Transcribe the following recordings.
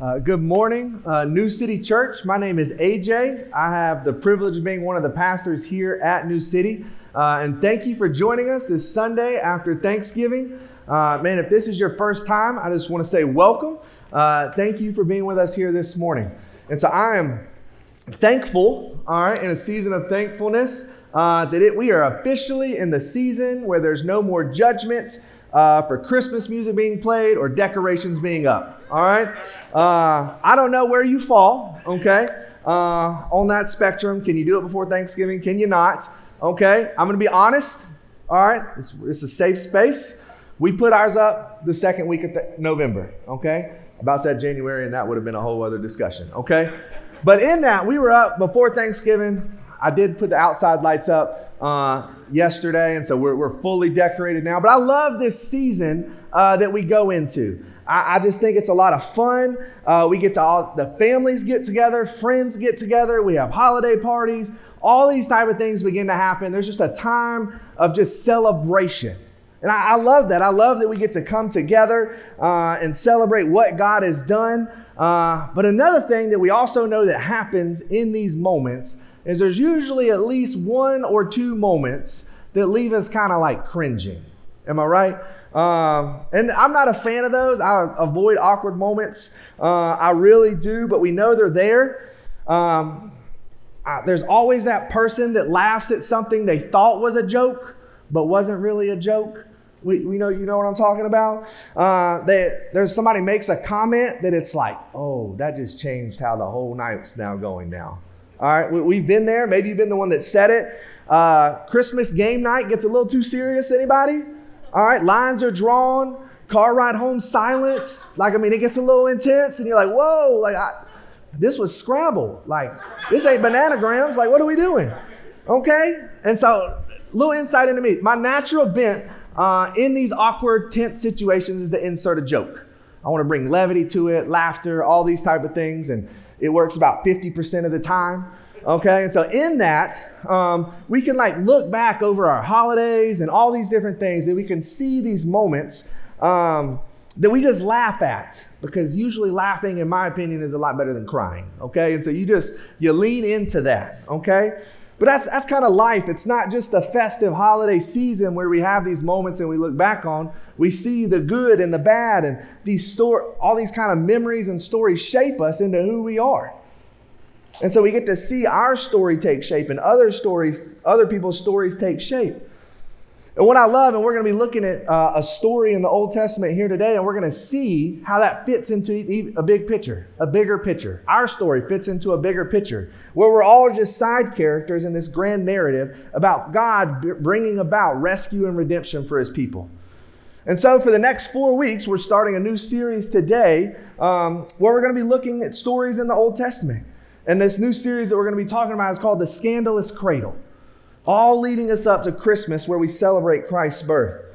Uh, good morning, uh, New City Church. My name is AJ. I have the privilege of being one of the pastors here at New City. Uh, and thank you for joining us this Sunday after Thanksgiving. Uh, man, if this is your first time, I just want to say welcome. Uh, thank you for being with us here this morning. And so I am thankful, all right, in a season of thankfulness, uh, that it, we are officially in the season where there's no more judgment for Christmas music being played or decorations being up. All right? Uh, I don't know where you fall, okay, uh, on that spectrum. Can you do it before Thanksgiving? Can you not? Okay? I'm going to be honest. All right? It's, it's a safe space. We put ours up the second week of th- November, okay? About said January, and that would have been a whole other discussion, okay? But in that, we were up before Thanksgiving. I did put the outside lights up uh, yesterday, and so we're, we're fully decorated now. But I love this season uh, that we go into. I, I, just think it's a lot of fun. Uh, we get to all the families get together, friends get together, we have holiday parties, all these type of things begin to happen. There's just a time of just celebration. And I, I love that. I love that we get to come together uh, and celebrate what God has done. Uh, but another thing that we also know that happens in these moments is there's usually at least one or two moments that leave us kind of like cringing. Am I right? Um, and I'm not a fan of those. I avoid awkward moments. Uh, I really do, but we know they're there. Um, I, there's always that person that laughs at something they thought was a joke, but wasn't really a joke. We, we know you know what I'm talking about. Uh, that there's somebody makes a comment that it's like, oh, that just changed how the whole night's now going now. All right, we've been there. Maybe you've been the one that said it. Uh, Christmas game night gets a little too serious. Anybody? All right, lines are drawn. Car ride home silent. Like I mean, it gets a little intense, and you're like, whoa, like I, this was Scrabble. Like this ain't bananagrams. Like what are we doing? Okay, and so a little insight into me. My natural bent uh, in these awkward, tense situations is to insert a joke. I want to bring levity to it, laughter, all these type of things, and it works about 50% of the time. Okay, and so in that, um, we can like look back over our holidays and all these different things that we can see these moments um, that we just laugh at because usually laughing, in my opinion, is a lot better than crying. Okay, and so you just you lean into that. Okay, but that's, that's kind of life. It's not just the festive holiday season where we have these moments and we look back on. We see the good and the bad, and these store, all these kind of memories and stories shape us into who we are. And so we get to see our story take shape and other stories, other people's stories take shape. And what I love, and we're going to be looking at uh, a story in the Old Testament here today, and we're going to see how that fits into a big picture, a bigger picture. Our story fits into a bigger picture, where we're all just side characters in this grand narrative about God bringing about rescue and redemption for his people. And so, for the next four weeks, we're starting a new series today um, where we're going to be looking at stories in the Old Testament. And this new series that we're going to be talking about is called The Scandalous Cradle all leading us up to Christmas where we celebrate Christ's birth.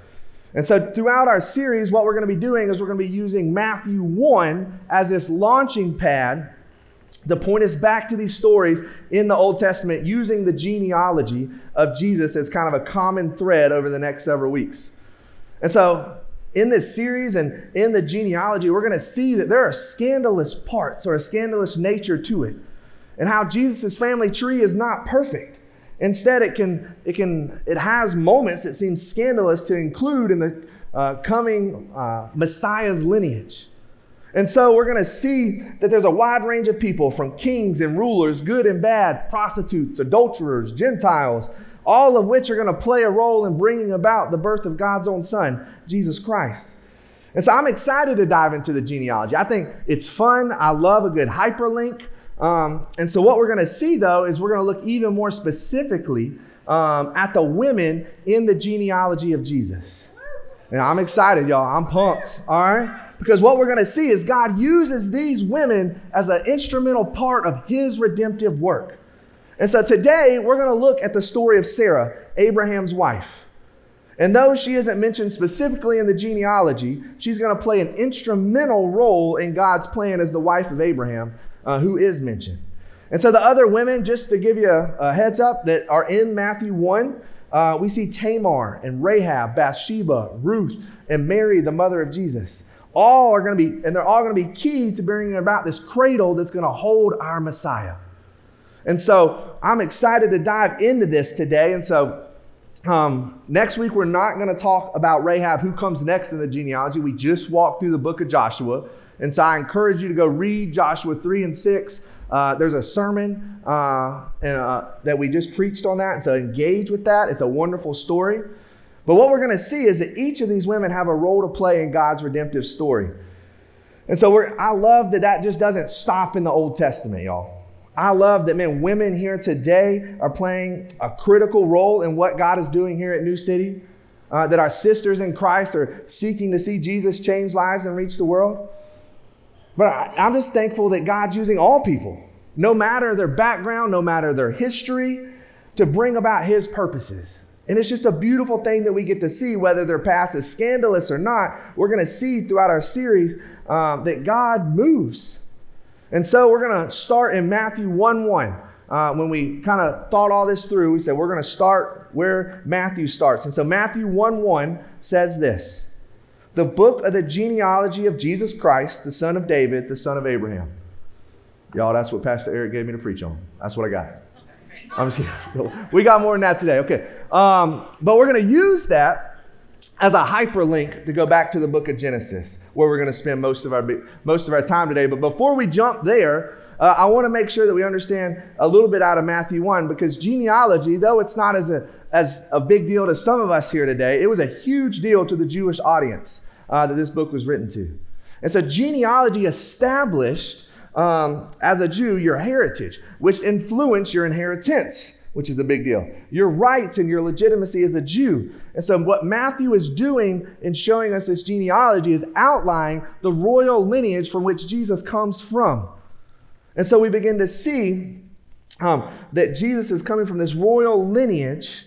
And so, throughout our series, what we're going to be doing is we're going to be using Matthew 1 as this launching pad to point us back to these stories in the Old Testament using the genealogy of Jesus as kind of a common thread over the next several weeks. And so, in this series and in the genealogy, we're going to see that there are scandalous parts or a scandalous nature to it, and how Jesus' family tree is not perfect. Instead, it can, it can, it has moments that seem scandalous to include in the uh, coming uh, Messiah's lineage. And so we're going to see that there's a wide range of people from kings and rulers, good and bad, prostitutes, adulterers, Gentiles, all of which are going to play a role in bringing about the birth of God's own Son, Jesus Christ. And so I'm excited to dive into the genealogy. I think it's fun. I love a good hyperlink. Um, and so, what we're going to see though is we're going to look even more specifically um, at the women in the genealogy of Jesus. And I'm excited, y'all. I'm pumped. All right. Because what we're going to see is God uses these women as an instrumental part of his redemptive work. And so today we're going to look at the story of Sarah, Abraham's wife. And though she isn't mentioned specifically in the genealogy, she's going to play an instrumental role in God's plan as the wife of Abraham uh, who is mentioned. And so the other women, just to give you a, a heads up, that are in Matthew 1, uh, we see Tamar and Rahab, Bathsheba, Ruth, and Mary, the mother of Jesus. all are going to be, and they're all going to be key to bringing about this cradle that's going to hold our Messiah. And so I'm excited to dive into this today. And so um, next week, we're not going to talk about Rahab, who comes next in the genealogy. We just walked through the book of Joshua. And so I encourage you to go read Joshua 3 and 6. Uh, there's a sermon uh, uh, that we just preached on that. And so engage with that. It's a wonderful story. But what we're going to see is that each of these women have a role to play in God's redemptive story. And so I love that that just doesn't stop in the Old Testament, y'all. I love that, man, women here today are playing a critical role in what God is doing here at New City. Uh, that our sisters in Christ are seeking to see Jesus change lives and reach the world. But I, I'm just thankful that God's using all people, no matter their background, no matter their history, to bring about His purposes. And it's just a beautiful thing that we get to see, whether their past is scandalous or not. We're going to see throughout our series um, that God moves. And so we're going to start in Matthew 1 1. Uh, when we kind of thought all this through, we said we're going to start where Matthew starts. And so Matthew 1 1 says this The book of the genealogy of Jesus Christ, the son of David, the son of Abraham. Y'all, that's what Pastor Eric gave me to preach on. That's what I got. I'm just kidding. We got more than that today. Okay. Um, but we're going to use that as a hyperlink to go back to the book of Genesis, where we're going to spend most of our, most of our time today. But before we jump there, uh, I want to make sure that we understand a little bit out of Matthew 1 because genealogy, though it's not as a, as a big deal to some of us here today, it was a huge deal to the Jewish audience uh, that this book was written to. And so genealogy established um, as a Jew, your heritage, which influenced your inheritance, which is a big deal. Your rights and your legitimacy as a Jew. And so, what Matthew is doing in showing us this genealogy is outlining the royal lineage from which Jesus comes from. And so, we begin to see um, that Jesus is coming from this royal lineage,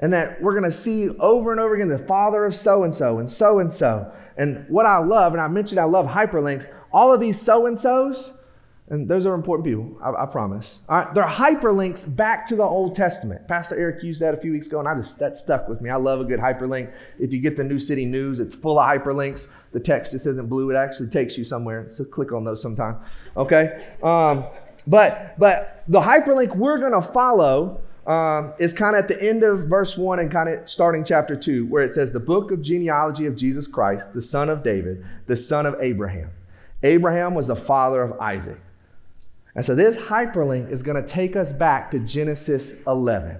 and that we're going to see over and over again the father of so and so and so and so. And what I love, and I mentioned I love hyperlinks, all of these so and so's, and those are important people, I, I, promise. All right, they're hyperlinks back to the Old Testament. Pastor Eric used that a few weeks ago, and I just that stuck with me. I love a good hyperlink. If you get the New City News, it's full of hyperlinks. The text just isn't blue; it actually takes you somewhere. So click on those sometime. Okay, um, but but the hyperlink we're going to follow um, is kind of at the end of verse 1 and kind of starting chapter 2, where it says, The book of genealogy of Jesus Christ, the son of David, the son of Abraham. Abraham was the father of Isaac. And so this hyperlink is going to take us back to Genesis 11.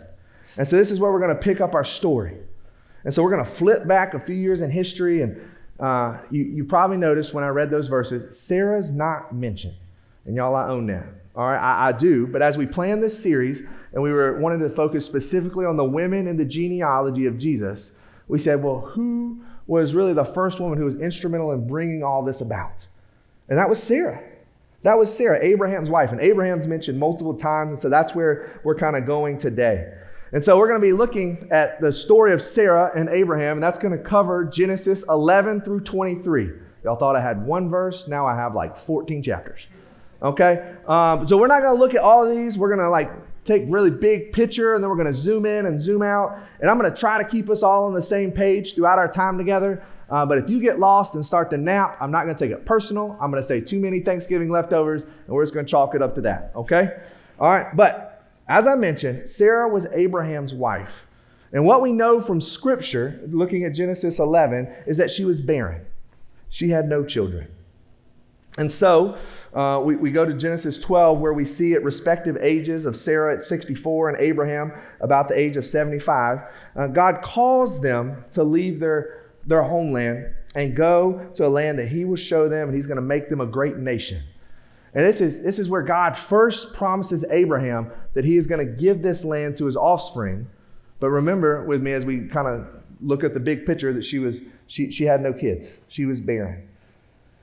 And so this is where we're going to pick up our story. And so we're going to flip back a few years in history. And uh, you, you probably noticed when I read those verses, Sarah's not mentioned. And y'all, I own that. All right, I, I do. But as we plan this series and we were wanting to focus specifically on the women in the genealogy of Jesus, we said, well, who was really the first woman who was instrumental in bringing all this about? And that was Sarah. That was Sarah, Abraham's wife. And Abraham's mentioned multiple times. And so that's where we're kind of going today. And so we're going to be looking at the story of Sarah and Abraham, and that's going to cover Genesis 11 through 23. Y'all thought I had one verse, now I have like 14 chapters. Okay? Um, so we're not going to look at all of these. We're going to like take really big picture, and then we're going to zoom in and zoom out. And I'm going to try to keep us all on the same page throughout our time together. Uh, but if you get lost and start to nap, I'm not going to take it personal. I'm going to say too many Thanksgiving leftovers, and we're just going to chalk it up to that. Okay? All right. But as I mentioned, Sarah was Abraham's wife. And what we know from Scripture, looking at Genesis 11, is that she was barren. She had no children. And so uh, we, we go to Genesis 12, where we see at respective ages of Sarah at 64 and Abraham about the age of 75. Uh, God calls them to leave their their homeland and go to a land that he will show them, and he's going to make them a great nation. And this is, this is where God first promises Abraham that he is going to give this land to his offspring. But remember with me as we kind of look at the big picture that she was she, she had no kids. She was barren.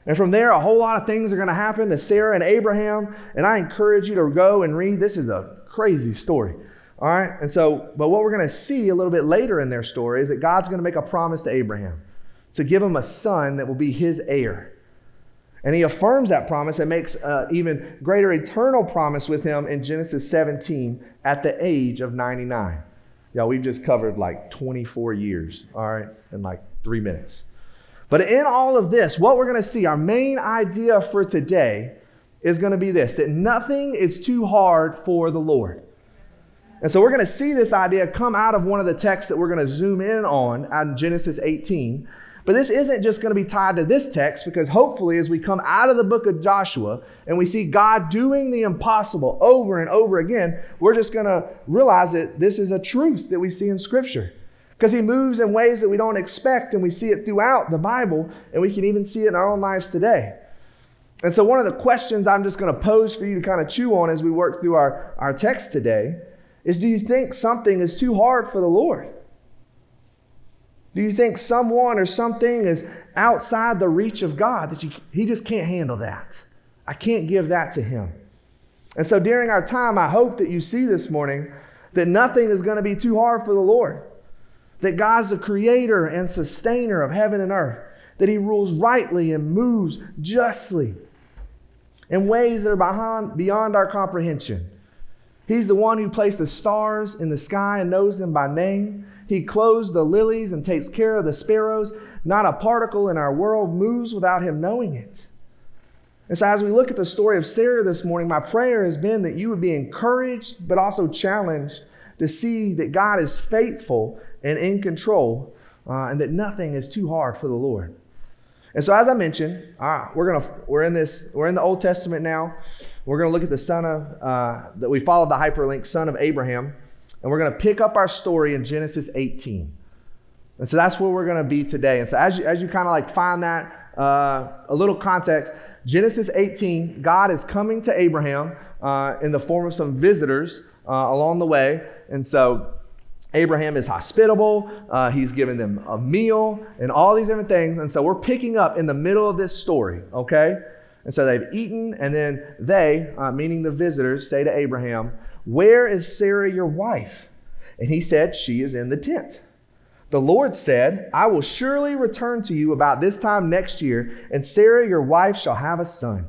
And from there, a whole lot of things are going to happen to Sarah and Abraham. And I encourage you to go and read. This is a crazy story. All right? And so, but what we're going to see a little bit later in their story is that God's going to make a promise to Abraham to give him a son that will be his heir. And he affirms that promise and makes an even greater eternal promise with him in Genesis 17 at the age of 99. Y'all, we've just covered like 24 years, all right, in like three minutes. But in all of this, what we're going to see, our main idea for today is going to be this that nothing is too hard for the Lord. And so we're going to see this idea come out of one of the texts that we're going to zoom in on out in Genesis 18. But this isn't just going to be tied to this text because hopefully, as we come out of the book of Joshua and we see God doing the impossible over and over again, we're just going to realize that this is a truth that we see in Scripture. Because He moves in ways that we don't expect, and we see it throughout the Bible, and we can even see it in our own lives today. And so, one of the questions I'm just going to pose for you to kind of chew on as we work through our, our text today is Do you think something is too hard for the Lord? Do you think someone or something is outside the reach of God that you, He just can't handle that? I can't give that to Him. And so during our time, I hope that you see this morning that nothing is going to be too hard for the Lord. That God's the creator and sustainer of heaven and earth. That He rules rightly and moves justly in ways that are behind, beyond our comprehension. He's the one who placed the stars in the sky and knows them by name. He clothes the lilies and takes care of the sparrows. Not a particle in our world moves without him knowing it. And so, as we look at the story of Sarah this morning, my prayer has been that you would be encouraged, but also challenged to see that God is faithful and in control, uh, and that nothing is too hard for the Lord. And so, as I mentioned, uh, we're gonna we're in this we're in the Old Testament now. We're gonna look at the son of uh, that we followed the hyperlink, son of Abraham. And we're going to pick up our story in Genesis 18. And so that's where we're going to be today. And so as you, as you kind of like find that, uh, a little context, Genesis 18, God is coming to Abraham uh, in the form of some visitors uh, along the way. And so Abraham is hospitable. Uh, he's giving them a meal and all these different things. And so we're picking up in the middle of this story, okay? And so they've eaten, and then they, uh, meaning the visitors, say to Abraham, where is Sarah your wife? And he said, She is in the tent. The Lord said, I will surely return to you about this time next year, and Sarah your wife shall have a son.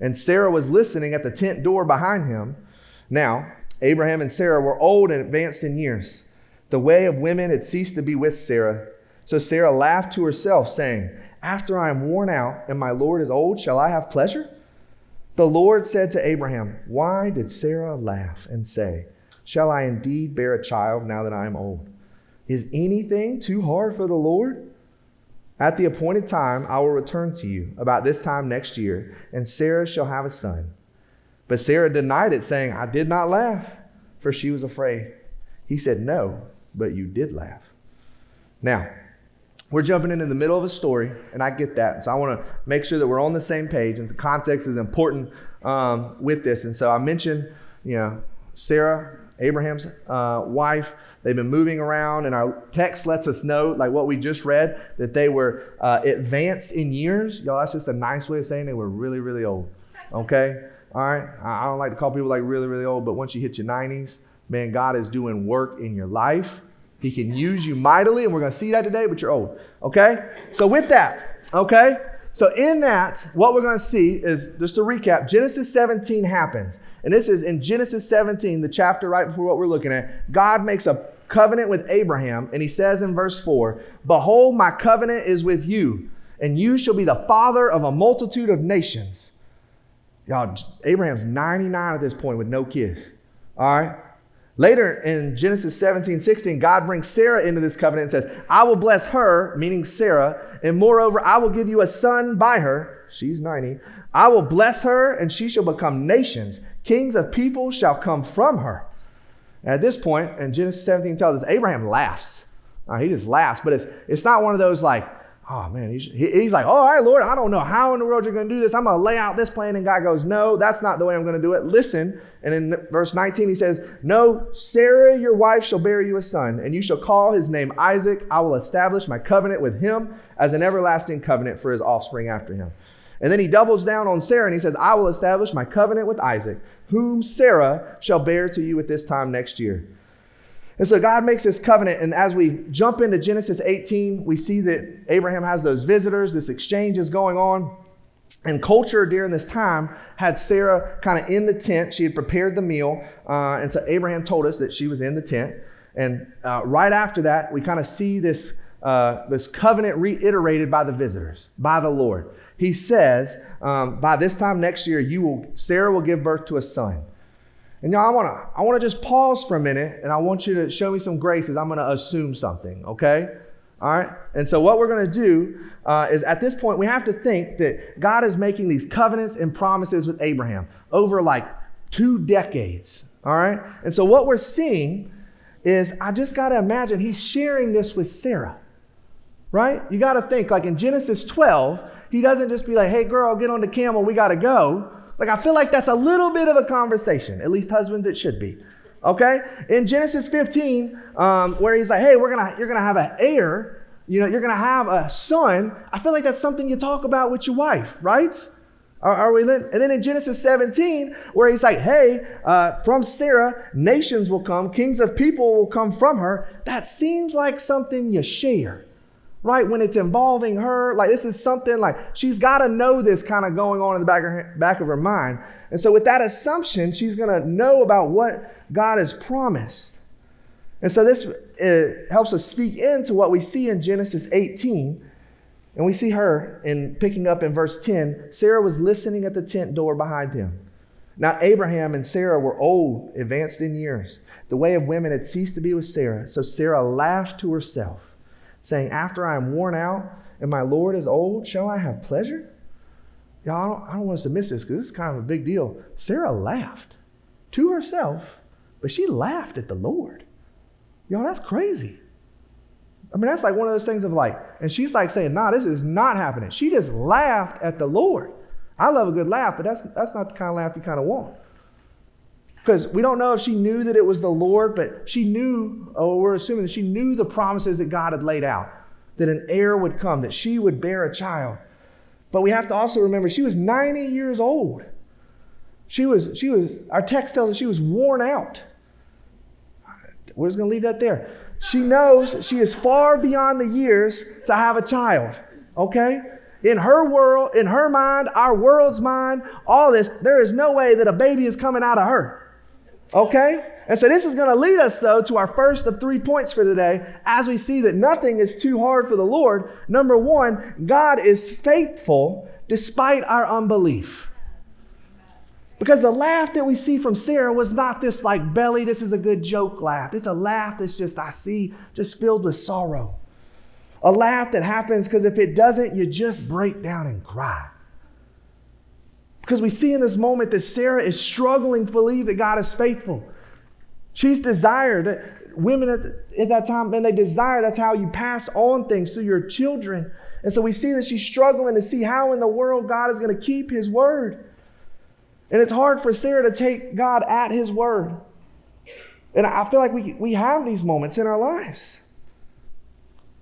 And Sarah was listening at the tent door behind him. Now, Abraham and Sarah were old and advanced in years. The way of women had ceased to be with Sarah. So Sarah laughed to herself, saying, After I am worn out and my Lord is old, shall I have pleasure? The Lord said to Abraham, Why did Sarah laugh and say, Shall I indeed bear a child now that I am old? Is anything too hard for the Lord? At the appointed time, I will return to you about this time next year, and Sarah shall have a son. But Sarah denied it, saying, I did not laugh, for she was afraid. He said, No, but you did laugh. Now, we're jumping into the middle of a story, and I get that. So I want to make sure that we're on the same page, and the context is important um, with this. And so I mentioned, you know, Sarah, Abraham's uh, wife. They've been moving around, and our text lets us know, like what we just read, that they were uh, advanced in years. Y'all, that's just a nice way of saying they were really, really old. Okay? All right? I don't like to call people like really, really old, but once you hit your 90s, man, God is doing work in your life. He can use you mightily, and we're going to see that today, but you're old. Okay? So, with that, okay? So, in that, what we're going to see is just to recap Genesis 17 happens. And this is in Genesis 17, the chapter right before what we're looking at. God makes a covenant with Abraham, and he says in verse 4 Behold, my covenant is with you, and you shall be the father of a multitude of nations. Y'all, Abraham's 99 at this point with no kids. All right? Later in Genesis 17, 16, God brings Sarah into this covenant and says, I will bless her, meaning Sarah, and moreover, I will give you a son by her. She's 90. I will bless her, and she shall become nations. Kings of people shall come from her. And at this point, and Genesis 17 tells us, Abraham laughs. Uh, he just laughs, but it's, it's not one of those like, oh man, he's, he's like, all right, Lord, I don't know how in the world you're going to do this. I'm going to lay out this plan. And God goes, no, that's not the way I'm going to do it. Listen. And in verse 19, he says, no, Sarah, your wife, shall bear you a son, and you shall call his name Isaac. I will establish my covenant with him as an everlasting covenant for his offspring after him. And then he doubles down on Sarah and he says, I will establish my covenant with Isaac, whom Sarah shall bear to you at this time next year. And so God makes this covenant. And as we jump into Genesis 18, we see that Abraham has those visitors, this exchange is going on. And culture during this time had Sarah kind of in the tent. She had prepared the meal. Uh, and so Abraham told us that she was in the tent. And uh, right after that, we kind of see this uh, this covenant reiterated by the visitors, by the Lord. He says, um, by this time next year, you will, Sarah will give birth to a son. And y'all, I want to I want to just pause for a minute and I want you to show me some graces. I'm going to assume something, okay? All right? And so, what we're going to do uh, is at this point, we have to think that God is making these covenants and promises with Abraham over like two decades. All right? And so, what we're seeing is I just got to imagine he's sharing this with Sarah, right? You got to think like in Genesis 12, he doesn't just be like, hey, girl, get on the camel, we got to go. Like, I feel like that's a little bit of a conversation, at least husbands, it should be. Okay? In Genesis 15, um, where he's like, hey, we're gonna, you're gonna have an heir, you know, you're gonna have a son. I feel like that's something you talk about with your wife, right? Are, are we And then in Genesis 17, where he's like, hey, uh, from Sarah, nations will come, kings of people will come from her. That seems like something you share right? When it's involving her, like this is something like she's got to know this kind of going on in the back of, her, back of her mind. And so, with that assumption, she's going to know about what God has promised. And so, this helps us speak into what we see in Genesis 18. And we see her in picking up in verse 10. Sarah was listening at the tent door behind him. Now, Abraham and Sarah were old, advanced in years. The way of women had ceased to be with Sarah. So Sarah laughed to herself saying, After I am worn out and my Lord is old, shall I have pleasure? Y'all, I don't, I don't want us to miss this because this is kind of a big deal. Sarah laughed to herself, but she laughed at the Lord. Y'all, that's crazy. I mean, that's like one of those things of like, and she's like saying, nah, this is not happening. She just laughed at the Lord. I love a good laugh, but that's, that's not the kind of laugh you kind of want. Because we don't know if she knew that it was the Lord, but she knew, oh, we're assuming that she knew the promises that God had laid out, that an heir would come, that she would bear a child. But we have to also remember she was 90 years old. She was, she was, our text tells us she was worn out. We're just going to leave that there. She knows she is far beyond the years to have a child, okay? In her world, in her mind, our world's mind, all this, there is no way that a baby is coming out of her. Okay? And so this is going to lead us, though, to our first of three points for today as we see that nothing is too hard for the Lord. Number one, God is faithful despite our unbelief. Because the laugh that we see from Sarah was not this like belly, this is a good joke laugh. It's a laugh that's just, I see, just filled with sorrow. A laugh that happens because if it doesn't, you just break down and cry. Because we see in this moment that Sarah is struggling to believe that God is faithful. She's desired. Women at, at that time, and they desire. That's how you pass on things through your children. And so we see that she's struggling to see how in the world God is going to keep his word. And it's hard for Sarah to take God at his word. And I feel like we, we have these moments in our lives.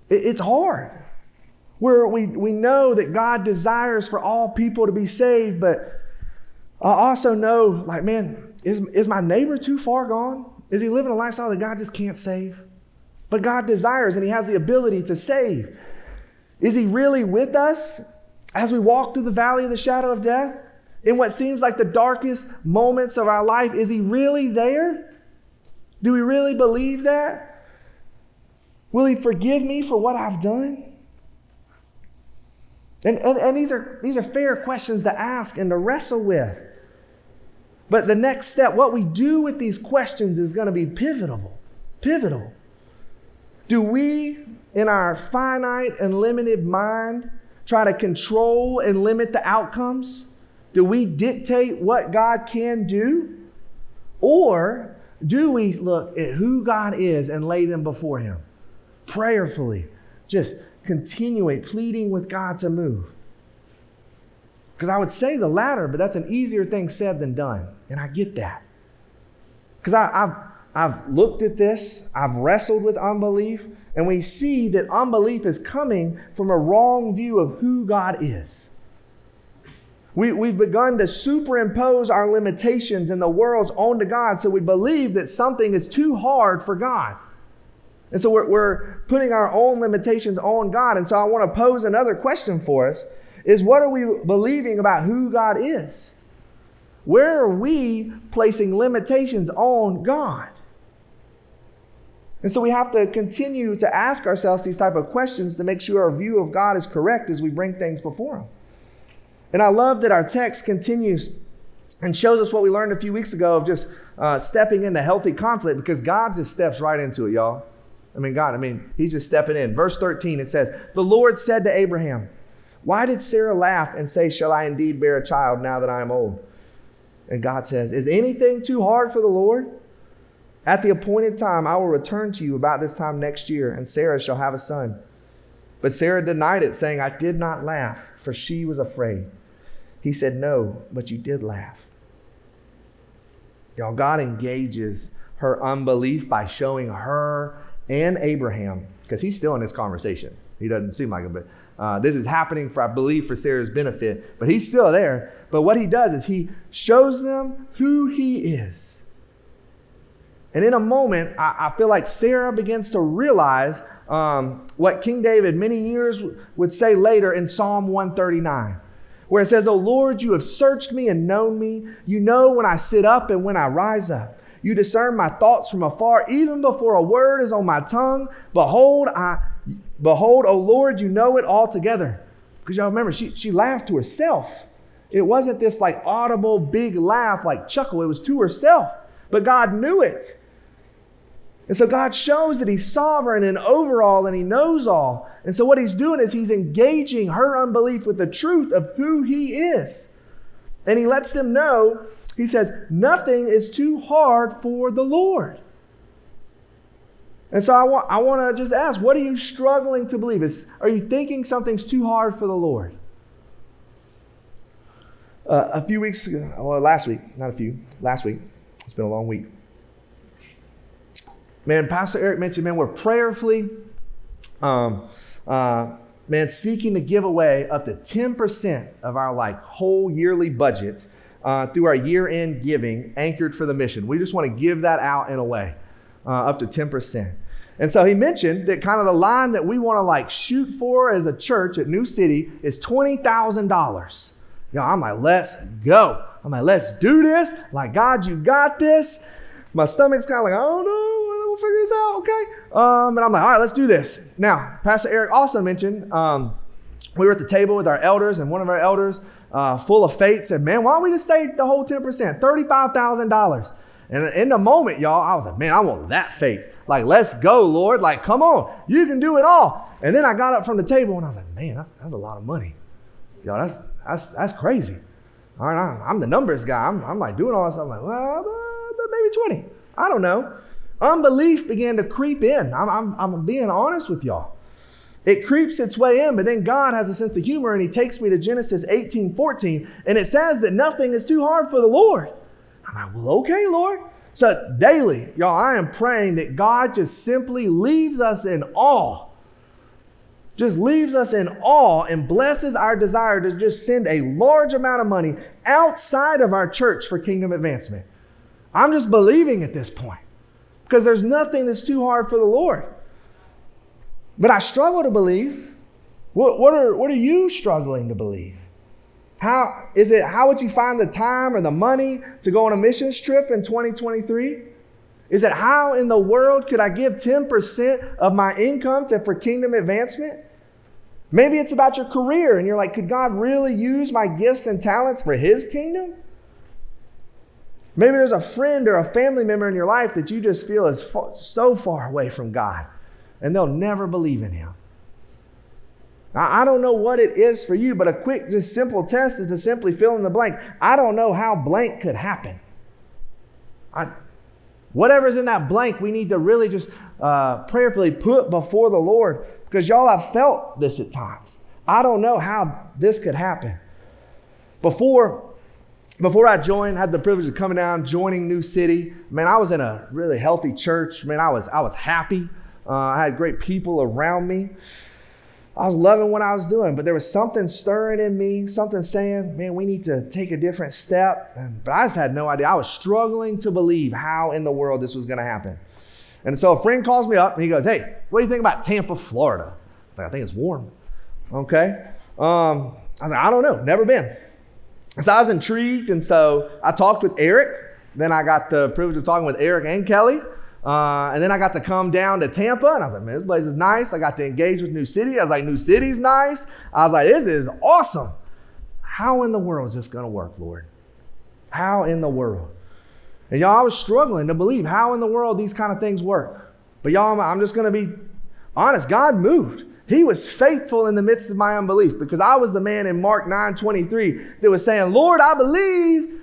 It, it's hard where we, we know that God desires for all people to be saved, but I also know, like, man, is, is my neighbor too far gone? Is he living a lifestyle that God just can't save? But God desires and he has the ability to save. Is he really with us as we walk through the valley of the shadow of death? In what seems like the darkest moments of our life, is he really there? Do we really believe that? Will he forgive me for what I've done? And, and, and these, are, these are fair questions to ask and to wrestle with. But the next step, what we do with these questions is going to be pivotal. Pivotal. Do we, in our finite and limited mind, try to control and limit the outcomes? Do we dictate what God can do? Or do we look at who God is and lay them before Him prayerfully? Just continuing, pleading with God to move. Because I would say the latter, but that's an easier thing said than done. And I get that. Because I've, I've looked at this, I've wrestled with unbelief, and we see that unbelief is coming from a wrong view of who God is. We, we've begun to superimpose our limitations in the world's onto God, so we believe that something is too hard for God. And so we're, we're putting our own limitations on God. And so I want to pose another question for us is what are we believing about who God is? Where are we placing limitations on God? And so we have to continue to ask ourselves these type of questions to make sure our view of God is correct as we bring things before Him. And I love that our text continues and shows us what we learned a few weeks ago of just uh, stepping into healthy conflict because God just steps right into it, y'all. I mean, God, I mean, He's just stepping in. Verse 13, it says, The Lord said to Abraham, Why did Sarah laugh and say, Shall I indeed bear a child now that I am old? And God says, Is anything too hard for the Lord? At the appointed time, I will return to you about this time next year, and Sarah shall have a son. But Sarah denied it, saying, I did not laugh, for she was afraid. He said, No, but you did laugh. Y'all, God engages her unbelief by showing her and Abraham, because he's still in this conversation. He doesn't seem like it, but uh, this is happening for, I believe, for Sarah's benefit. But he's still there. But what he does is he shows them who he is. And in a moment, I, I feel like Sarah begins to realize um, what King David many years would say later in Psalm 139, where it says, O Lord, you have searched me and known me. You know when I sit up and when I rise up. You discern my thoughts from afar, even before a word is on my tongue. Behold, I behold, O Lord, you know it altogether. Because y'all remember, she, she laughed to herself. It wasn't this like audible big laugh, like chuckle. It was to herself. But God knew it. And so God shows that He's sovereign and over all and He knows all. And so what He's doing is He's engaging her unbelief with the truth of who He is. And He lets them know, He says, nothing is too hard for the Lord. And so I want, I want to just ask, what are you struggling to believe? Is, are you thinking something's too hard for the Lord? Uh, a few weeks ago, well, last week, not a few, last week, it's been a long week. Man, Pastor Eric mentioned, man, we're prayerfully, um, uh, man, seeking to give away up to 10% of our like whole yearly budget uh, through our year-end giving anchored for the mission. We just want to give that out in a way, uh, up to 10%. And so he mentioned that kind of the line that we want to like shoot for as a church at New City is $20,000. You know, I'm like, let's go. I'm like, let's do this. Like, God, you got this. My stomach's kind of like, I don't know we'll figure this out, okay? Um, and I'm like, all right, let's do this. Now, Pastor Eric also mentioned um, we were at the table with our elders, and one of our elders, uh, full of faith, said, man, why don't we just say the whole 10%, $35,000? And in the moment, y'all, I was like, man, I want that faith. Like, let's go, Lord. Like, come on, you can do it all. And then I got up from the table and I was like, man, that's, that's a lot of money. Yo, that's, that's, that's crazy. All right, I'm the numbers guy. I'm, I'm like doing all this. I'm like, well, uh, maybe 20. I don't know. Unbelief began to creep in. I'm, I'm, I'm being honest with y'all. It creeps its way in, but then God has a sense of humor and he takes me to Genesis 18 14, and it says that nothing is too hard for the Lord. I'm like, well, okay, Lord. So daily, y'all, I am praying that God just simply leaves us in awe. Just leaves us in awe and blesses our desire to just send a large amount of money outside of our church for kingdom advancement. I'm just believing at this point because there's nothing that's too hard for the Lord. But I struggle to believe. What, what, are, what are you struggling to believe? How is it how would you find the time or the money to go on a missions trip in 2023? Is it how in the world could I give 10% of my income to for kingdom advancement? Maybe it's about your career and you're like, could God really use my gifts and talents for his kingdom? Maybe there's a friend or a family member in your life that you just feel is so far away from God and they'll never believe in Him. I don't know what it is for you, but a quick, just simple test is to simply fill in the blank. I don't know how blank could happen. I, whatever's in that blank, we need to really just uh, prayerfully put before the Lord because y'all have felt this at times. I don't know how this could happen. Before before I joined, I had the privilege of coming down, joining New City. Man, I was in a really healthy church. Man, I was I was happy. Uh, I had great people around me. I was loving what I was doing, but there was something stirring in me, something saying, "Man, we need to take a different step." But I just had no idea. I was struggling to believe how in the world this was going to happen. And so a friend calls me up and he goes, "Hey, what do you think about Tampa, Florida?" I was like, "I think it's warm." Okay. Um, I was like, "I don't know. Never been." So I was intrigued, and so I talked with Eric. Then I got the privilege of talking with Eric and Kelly. Uh, and then I got to come down to Tampa, and I was like, man, this place is nice. I got to engage with New City. I was like, New City's nice. I was like, this is awesome. How in the world is this going to work, Lord? How in the world? And y'all, I was struggling to believe how in the world these kind of things work. But y'all, I'm just going to be honest. God moved. He was faithful in the midst of my unbelief because I was the man in Mark 9 23 that was saying, Lord, I believe,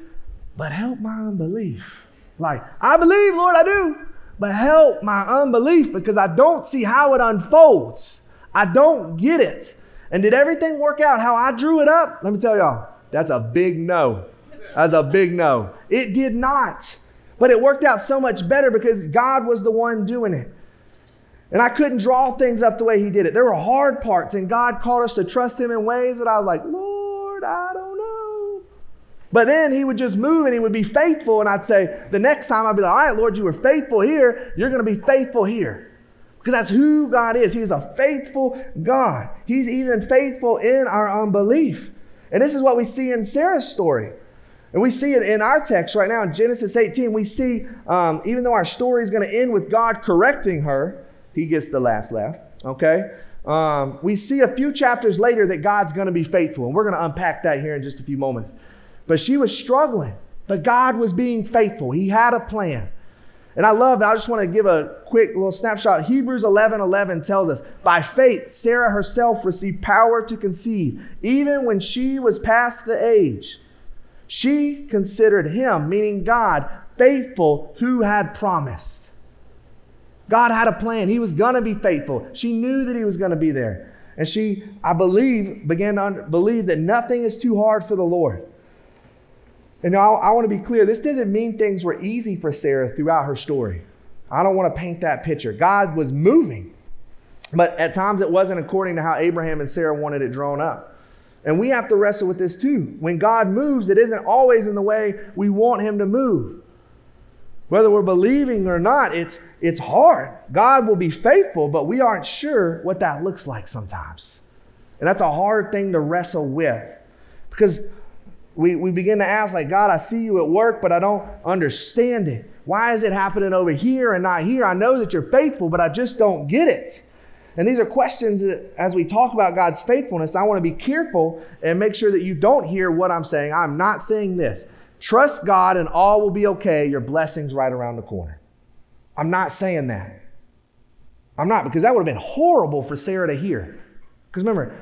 but help my unbelief. Like, I believe, Lord, I do, but help my unbelief because I don't see how it unfolds. I don't get it. And did everything work out how I drew it up? Let me tell y'all, that's a big no. That's a big no. It did not. But it worked out so much better because God was the one doing it. And I couldn't draw things up the way He did it. There were hard parts, and God called us to trust Him in ways that I was like, Lord, I don't. But then He would just move and He would be faithful. And I'd say, the next time I'd be like, all right, Lord, you were faithful here. You're going to be faithful here. Because that's who God is. He's a faithful God. He's even faithful in our unbelief. And this is what we see in Sarah's story. And we see it in our text right now in Genesis 18. We see, um, even though our story is going to end with God correcting her, he gets the last laugh, okay? Um, we see a few chapters later that God's going to be faithful, and we're going to unpack that here in just a few moments. But she was struggling, but God was being faithful. He had a plan. And I love. I just want to give a quick little snapshot. Hebrews 11 11 tells us, By faith, Sarah herself received power to conceive, even when she was past the age. She considered him, meaning God, faithful who had promised. God had a plan. He was going to be faithful. She knew that He was going to be there. And she, I believe, began to believe that nothing is too hard for the Lord. And now I want to be clear this doesn't mean things were easy for Sarah throughout her story. I don't want to paint that picture. God was moving, but at times it wasn't according to how Abraham and Sarah wanted it drawn up. And we have to wrestle with this too. When God moves, it isn't always in the way we want Him to move. Whether we're believing or not, it's, it's hard. God will be faithful, but we aren't sure what that looks like sometimes. And that's a hard thing to wrestle with because we, we begin to ask, like, God, I see you at work, but I don't understand it. Why is it happening over here and not here? I know that you're faithful, but I just don't get it. And these are questions that, as we talk about God's faithfulness, I want to be careful and make sure that you don't hear what I'm saying. I'm not saying this. Trust God and all will be okay. Your blessing's right around the corner. I'm not saying that. I'm not, because that would have been horrible for Sarah to hear. Because remember,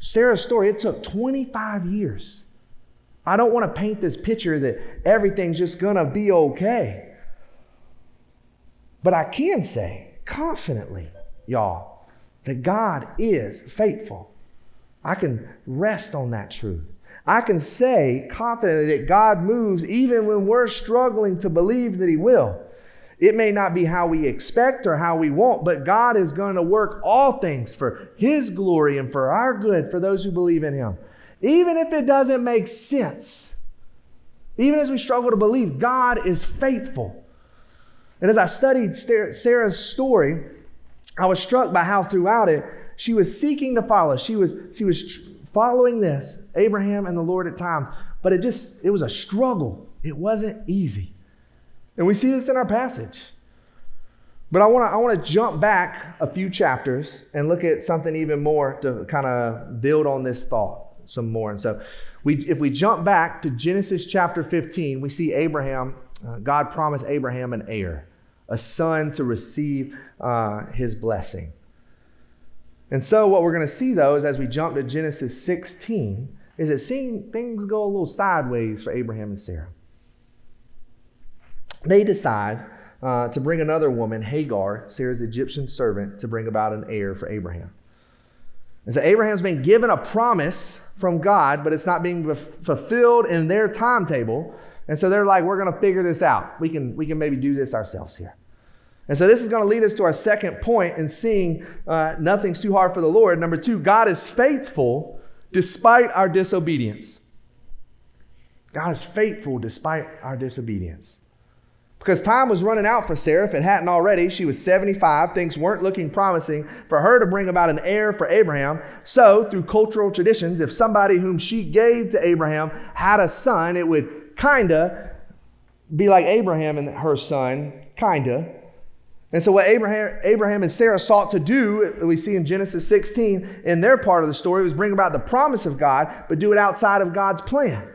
Sarah's story, it took 25 years. I don't want to paint this picture that everything's just going to be okay. But I can say confidently, y'all, that God is faithful. I can rest on that truth. I can say confidently that God moves even when we're struggling to believe that He will. It may not be how we expect or how we want, but God is going to work all things for His glory and for our good for those who believe in Him. Even if it doesn't make sense, even as we struggle to believe, God is faithful. And as I studied Sarah's story, I was struck by how throughout it, she was seeking to follow. She was, she was following this, Abraham and the Lord at times, but it just, it was a struggle. It wasn't easy. And we see this in our passage. But I want to I want to jump back a few chapters and look at something even more to kind of build on this thought some more. And so, we if we jump back to Genesis chapter 15, we see Abraham. Uh, God promised Abraham an heir, a son to receive uh, his blessing. And so, what we're going to see, though, is as we jump to Genesis 16, is that seeing things go a little sideways for Abraham and Sarah. They decide uh, to bring another woman, Hagar, Sarah's Egyptian servant, to bring about an heir for Abraham. And so, Abraham's been given a promise from God, but it's not being fulfilled in their timetable. And so, they're like, we're going to figure this out. We can, we can maybe do this ourselves here. And so this is going to lead us to our second point in seeing uh, nothing's too hard for the Lord. Number two, God is faithful despite our disobedience. God is faithful despite our disobedience. Because time was running out for Sarah, if it hadn't already. She was 75. Things weren't looking promising for her to bring about an heir for Abraham. So, through cultural traditions, if somebody whom she gave to Abraham had a son, it would kind of be like Abraham and her son, kind of And so, what Abraham, Abraham and Sarah sought to do, we see in Genesis 16, in their part of the story, was bring about the promise of God, but do it outside of God's plan.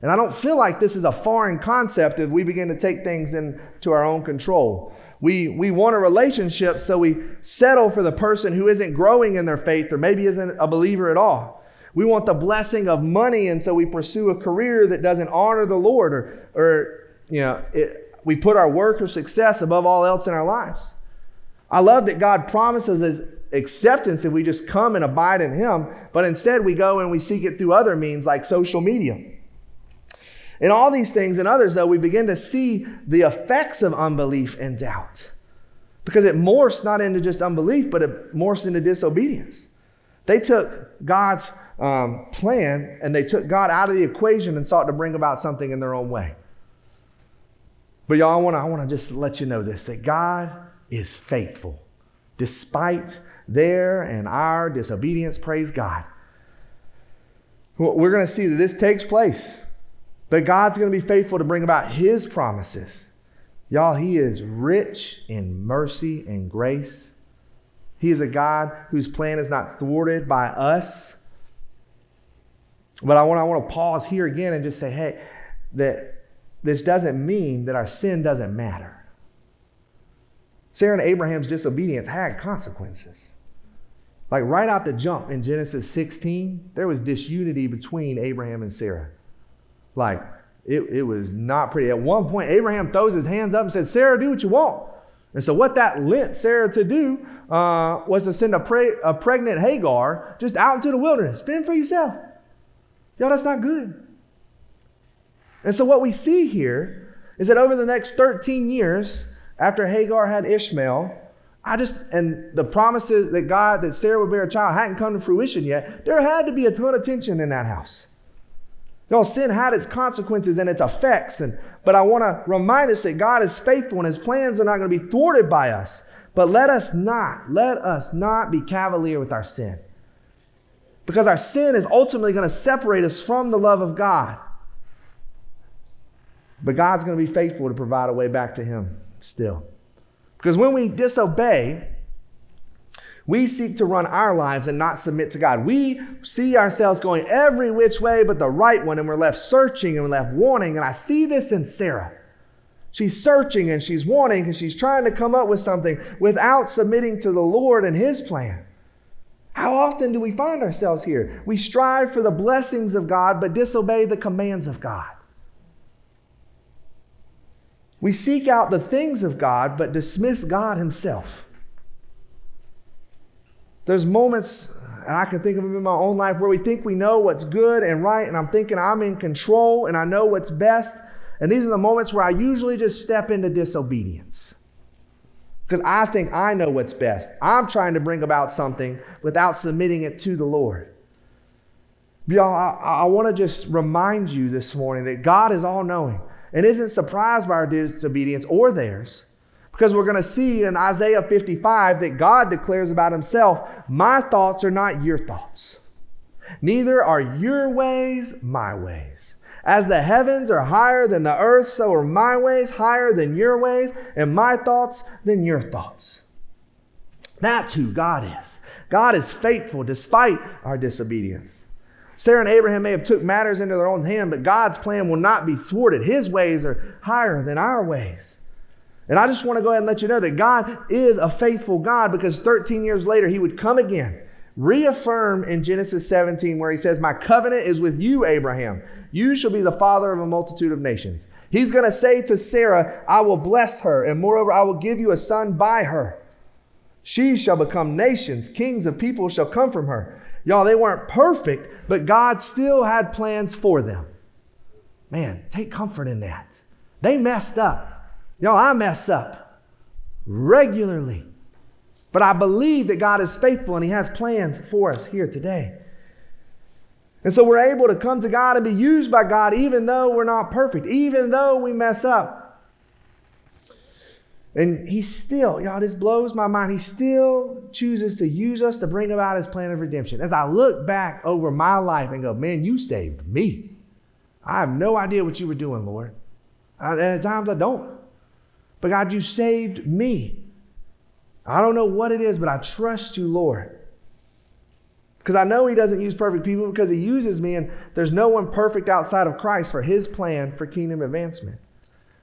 And I don't feel like this is a foreign concept if we begin to take things into our own control. We, we want a relationship, so we settle for the person who isn't growing in their faith or maybe isn't a believer at all. We want the blessing of money, and so we pursue a career that doesn't honor the Lord or, or you know, it, we put our work or success above all else in our lives. I love that God promises us acceptance if we just come and abide in Him, but instead we go and we seek it through other means like social media. In all these things and others, though, we begin to see the effects of unbelief and doubt because it morphs not into just unbelief, but it morphs into disobedience. They took God's um, plan and they took God out of the equation and sought to bring about something in their own way. But y'all, I want to I wanna just let you know this that God is faithful despite their and our disobedience. Praise God. We're going to see that this takes place, but God's going to be faithful to bring about His promises. Y'all, He is rich in mercy and grace. He is a God whose plan is not thwarted by us. But I want, I want to pause here again and just say, hey, that this doesn't mean that our sin doesn't matter. Sarah and Abraham's disobedience had consequences. Like right out the jump in Genesis 16, there was disunity between Abraham and Sarah. Like it, it was not pretty. At one point, Abraham throws his hands up and says, Sarah, do what you want. And so, what that lent Sarah to do uh, was to send a, pre- a pregnant Hagar just out into the wilderness. Fend for yourself. Y'all, that's not good. And so, what we see here is that over the next 13 years, after Hagar had Ishmael, I just, and the promises that God, that Sarah would bear a child hadn't come to fruition yet, there had to be a ton of tension in that house. Y'all, sin had its consequences and its effects. And, but I want to remind us that God is faithful and his plans are not going to be thwarted by us. But let us not, let us not be cavalier with our sin. Because our sin is ultimately going to separate us from the love of God. But God's going to be faithful to provide a way back to Him still. Because when we disobey, we seek to run our lives and not submit to God. We see ourselves going every which way but the right one, and we're left searching and we're left wanting. And I see this in Sarah. She's searching and she's wanting and she's trying to come up with something without submitting to the Lord and His plan. How often do we find ourselves here? We strive for the blessings of God but disobey the commands of God. We seek out the things of God, but dismiss God Himself. There's moments, and I can think of them in my own life, where we think we know what's good and right, and I'm thinking I'm in control and I know what's best. And these are the moments where I usually just step into disobedience. Because I think I know what's best. I'm trying to bring about something without submitting it to the Lord. Y'all, I, I want to just remind you this morning that God is all knowing and isn't surprised by our disobedience or theirs. Because we're going to see in Isaiah 55 that God declares about himself, My thoughts are not your thoughts, neither are your ways my ways. As the heavens are higher than the earth, so are my ways higher than your ways, and my thoughts than your thoughts. That's who God is. God is faithful despite our disobedience. Sarah and Abraham may have took matters into their own hand, but God's plan will not be thwarted. His ways are higher than our ways. And I just want to go ahead and let you know that God is a faithful God because 13 years later he would come again, reaffirm in Genesis 17 where he says, "My covenant is with you, Abraham. You shall be the father of a multitude of nations." He's going to say to Sarah, "I will bless her, and moreover I will give you a son by her. She shall become nations, kings of people shall come from her." Y'all, they weren't perfect, but God still had plans for them. Man, take comfort in that. They messed up. Y'all, I mess up regularly. But I believe that God is faithful and He has plans for us here today. And so we're able to come to God and be used by God even though we're not perfect, even though we mess up. And he still, y'all, this blows my mind. He still chooses to use us to bring about his plan of redemption. As I look back over my life and go, man, you saved me. I have no idea what you were doing, Lord. and at times I don't. But God, you saved me. I don't know what it is, but I trust you, Lord. Because I know He doesn't use perfect people because He uses me, and there's no one perfect outside of Christ for His plan for kingdom advancement.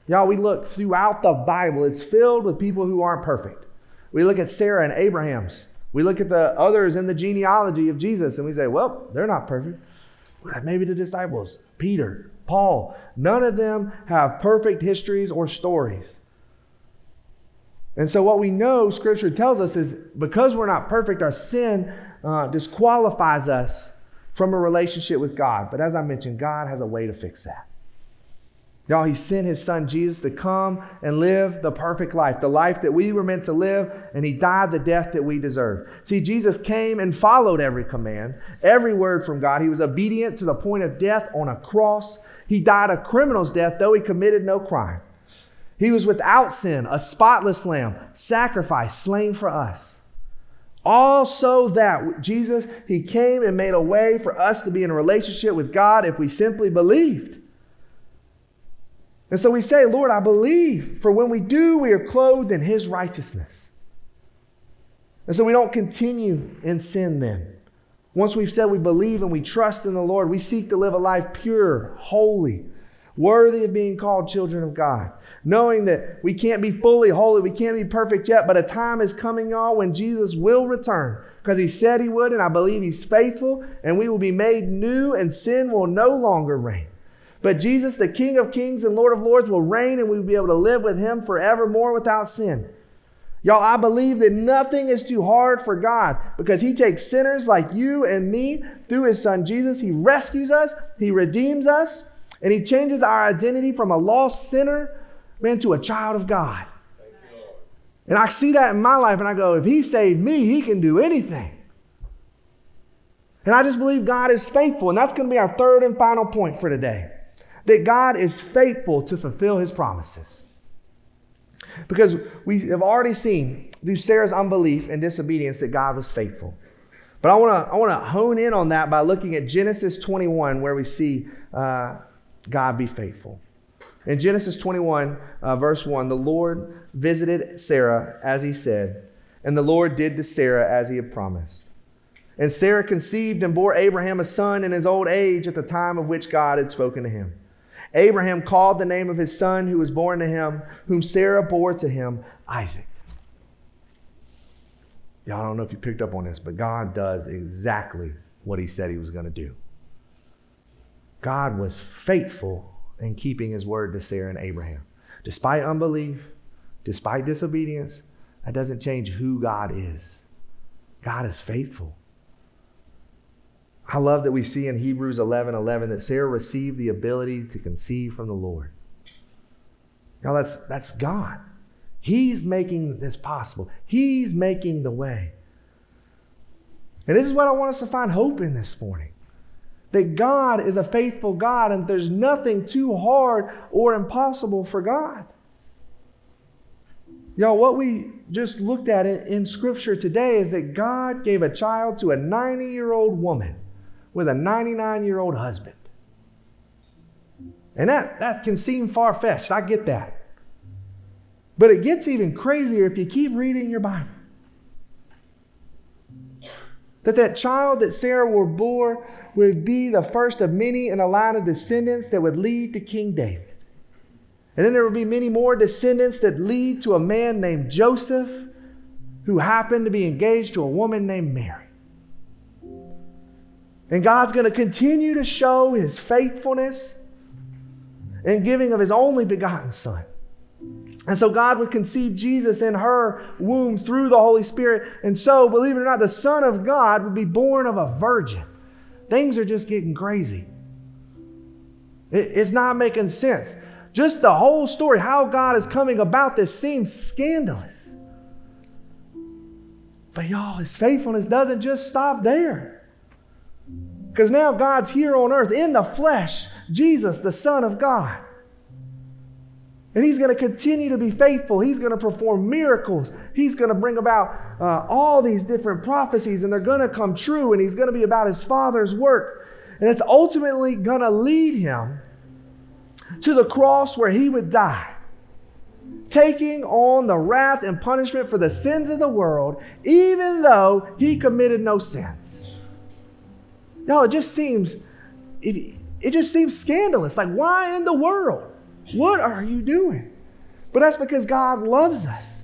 Y'all, we look throughout the Bible, it's filled with people who aren't perfect. We look at Sarah and Abraham's. We look at the others in the genealogy of Jesus and we say, well, they're not perfect. Maybe the disciples, Peter, Paul, none of them have perfect histories or stories. And so, what we know Scripture tells us is because we're not perfect, our sin uh, disqualifies us from a relationship with God. But as I mentioned, God has a way to fix that. Y'all, He sent His Son Jesus to come and live the perfect life, the life that we were meant to live, and He died the death that we deserve. See, Jesus came and followed every command, every word from God. He was obedient to the point of death on a cross. He died a criminal's death, though He committed no crime. He was without sin, a spotless lamb, sacrificed, slain for us. All so that Jesus, He came and made a way for us to be in a relationship with God if we simply believed. And so we say, Lord, I believe, for when we do, we are clothed in his righteousness. And so we don't continue in sin then. Once we've said we believe and we trust in the Lord, we seek to live a life pure, holy, worthy of being called children of God. Knowing that we can't be fully holy, we can't be perfect yet, but a time is coming, y'all, when Jesus will return because he said he would, and I believe he's faithful, and we will be made new, and sin will no longer reign. But Jesus, the King of Kings and Lord of Lords, will reign and we will be able to live with him forevermore without sin. Y'all, I believe that nothing is too hard for God because He takes sinners like you and me through His Son Jesus. He rescues us, He redeems us, and He changes our identity from a lost sinner, man, to a child of God. And I see that in my life and I go, if He saved me, He can do anything. And I just believe God is faithful. And that's going to be our third and final point for today that God is faithful to fulfill his promises. Because we have already seen through Sarah's unbelief and disobedience that God was faithful. But I want to I want to hone in on that by looking at Genesis 21, where we see uh, God be faithful. In Genesis 21, uh, verse 1, the Lord visited Sarah as he said, and the Lord did to Sarah as he had promised. And Sarah conceived and bore Abraham a son in his old age at the time of which God had spoken to him. Abraham called the name of his son who was born to him, whom Sarah bore to him, Isaac. Y'all don't know if you picked up on this, but God does exactly what he said he was going to do. God was faithful in keeping his word to Sarah and Abraham. Despite unbelief, despite disobedience, that doesn't change who God is. God is faithful. I love that we see in Hebrews 11 11 that Sarah received the ability to conceive from the Lord. Now, that's, that's God. He's making this possible, He's making the way. And this is what I want us to find hope in this morning that God is a faithful God and there's nothing too hard or impossible for God. Y'all, what we just looked at in Scripture today is that God gave a child to a 90 year old woman with a 99 year old husband. And that, that can seem far fetched. I get that. But it gets even crazier if you keep reading your Bible. That that child that Sarah will bore would be the first of many in a line of descendants that would lead to King David. And then there would be many more descendants that lead to a man named Joseph who happened to be engaged to a woman named Mary. And God's going to continue to show his faithfulness in giving of his only begotten Son. And so God would conceive Jesus in her womb through the Holy Spirit. And so, believe it or not, the Son of God would be born of a virgin. Things are just getting crazy. It's not making sense. Just the whole story, how God is coming about this seems scandalous. But y'all, his faithfulness doesn't just stop there. Because now God's here on earth in the flesh, Jesus, the Son of God. And He's going to continue to be faithful. He's going to perform miracles. He's going to bring about uh, all these different prophecies, and they're going to come true. And He's going to be about His Father's work. And it's ultimately going to lead Him to the cross where He would die taking on the wrath and punishment for the sins of the world, even though he committed no sins. No, it just seems it, it just seems scandalous. Like, why in the world? What are you doing? But that's because God loves us.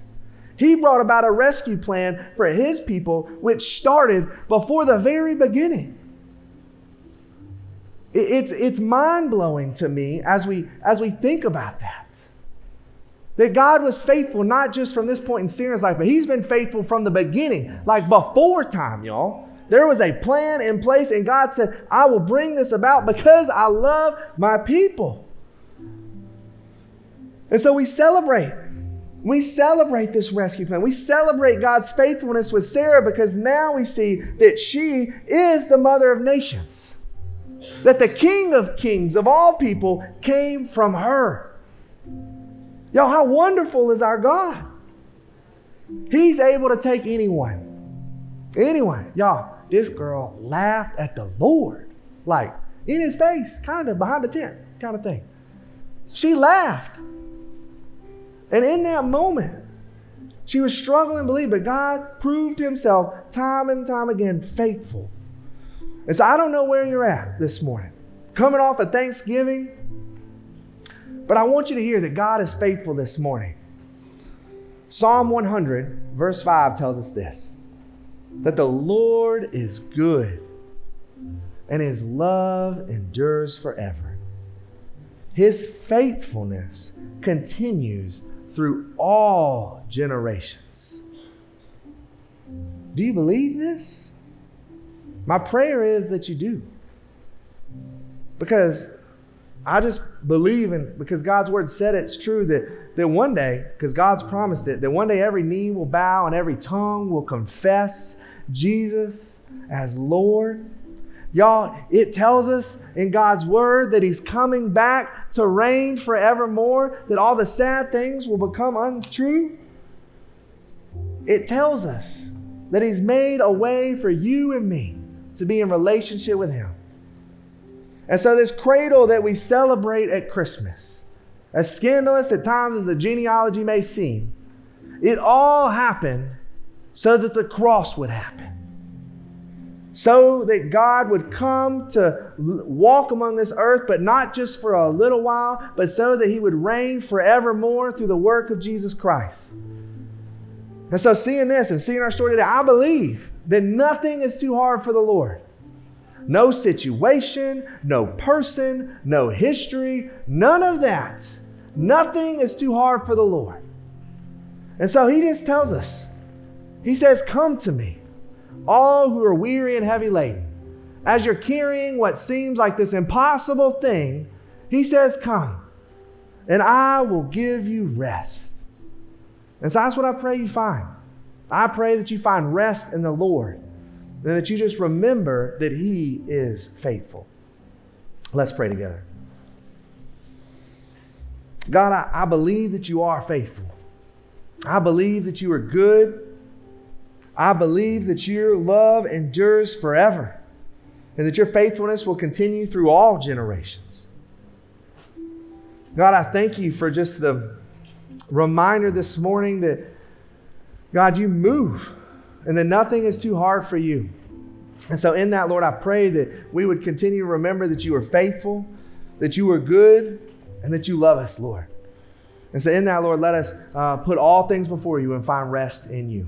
He brought about a rescue plan for his people, which started before the very beginning. It's, it's mind blowing to me as we, as we think about that. That God was faithful not just from this point in Sarah's life, but He's been faithful from the beginning, like before time, y'all. There was a plan in place, and God said, I will bring this about because I love my people. And so we celebrate. We celebrate this rescue plan. We celebrate God's faithfulness with Sarah because now we see that she is the mother of nations. That the King of kings of all people came from her. Y'all, how wonderful is our God? He's able to take anyone. Anyone. Y'all, this girl laughed at the Lord, like in his face, kind of behind the tent, kind of thing. She laughed. And in that moment, she was struggling to believe, but God proved himself time and time again faithful. And so I don't know where you're at this morning. Coming off of Thanksgiving, but I want you to hear that God is faithful this morning. Psalm 100, verse 5 tells us this that the Lord is good and his love endures forever. His faithfulness continues through all generations. Do you believe this? My prayer is that you do. Because I just believe in, because God's word said it's true that, that one day, because God's promised it, that one day every knee will bow and every tongue will confess Jesus as Lord. Y'all, it tells us in God's word that He's coming back to reign forevermore, that all the sad things will become untrue. It tells us that He's made a way for you and me to be in relationship with Him. And so, this cradle that we celebrate at Christmas, as scandalous at times as the genealogy may seem, it all happened so that the cross would happen. So that God would come to walk among this earth, but not just for a little while, but so that He would reign forevermore through the work of Jesus Christ. And so, seeing this and seeing our story today, I believe that nothing is too hard for the Lord. No situation, no person, no history, none of that. Nothing is too hard for the Lord. And so he just tells us, He says, Come to me, all who are weary and heavy laden. As you're carrying what seems like this impossible thing, He says, Come, and I will give you rest. And so that's what I pray you find. I pray that you find rest in the Lord and that you just remember that He is faithful. Let's pray together. God, I, I believe that you are faithful. I believe that you are good. I believe that your love endures forever and that your faithfulness will continue through all generations. God, I thank you for just the reminder this morning that, God, you move and that nothing is too hard for you. And so, in that, Lord, I pray that we would continue to remember that you are faithful, that you are good, and that you love us, Lord. And so, in that, Lord, let us uh, put all things before you and find rest in you.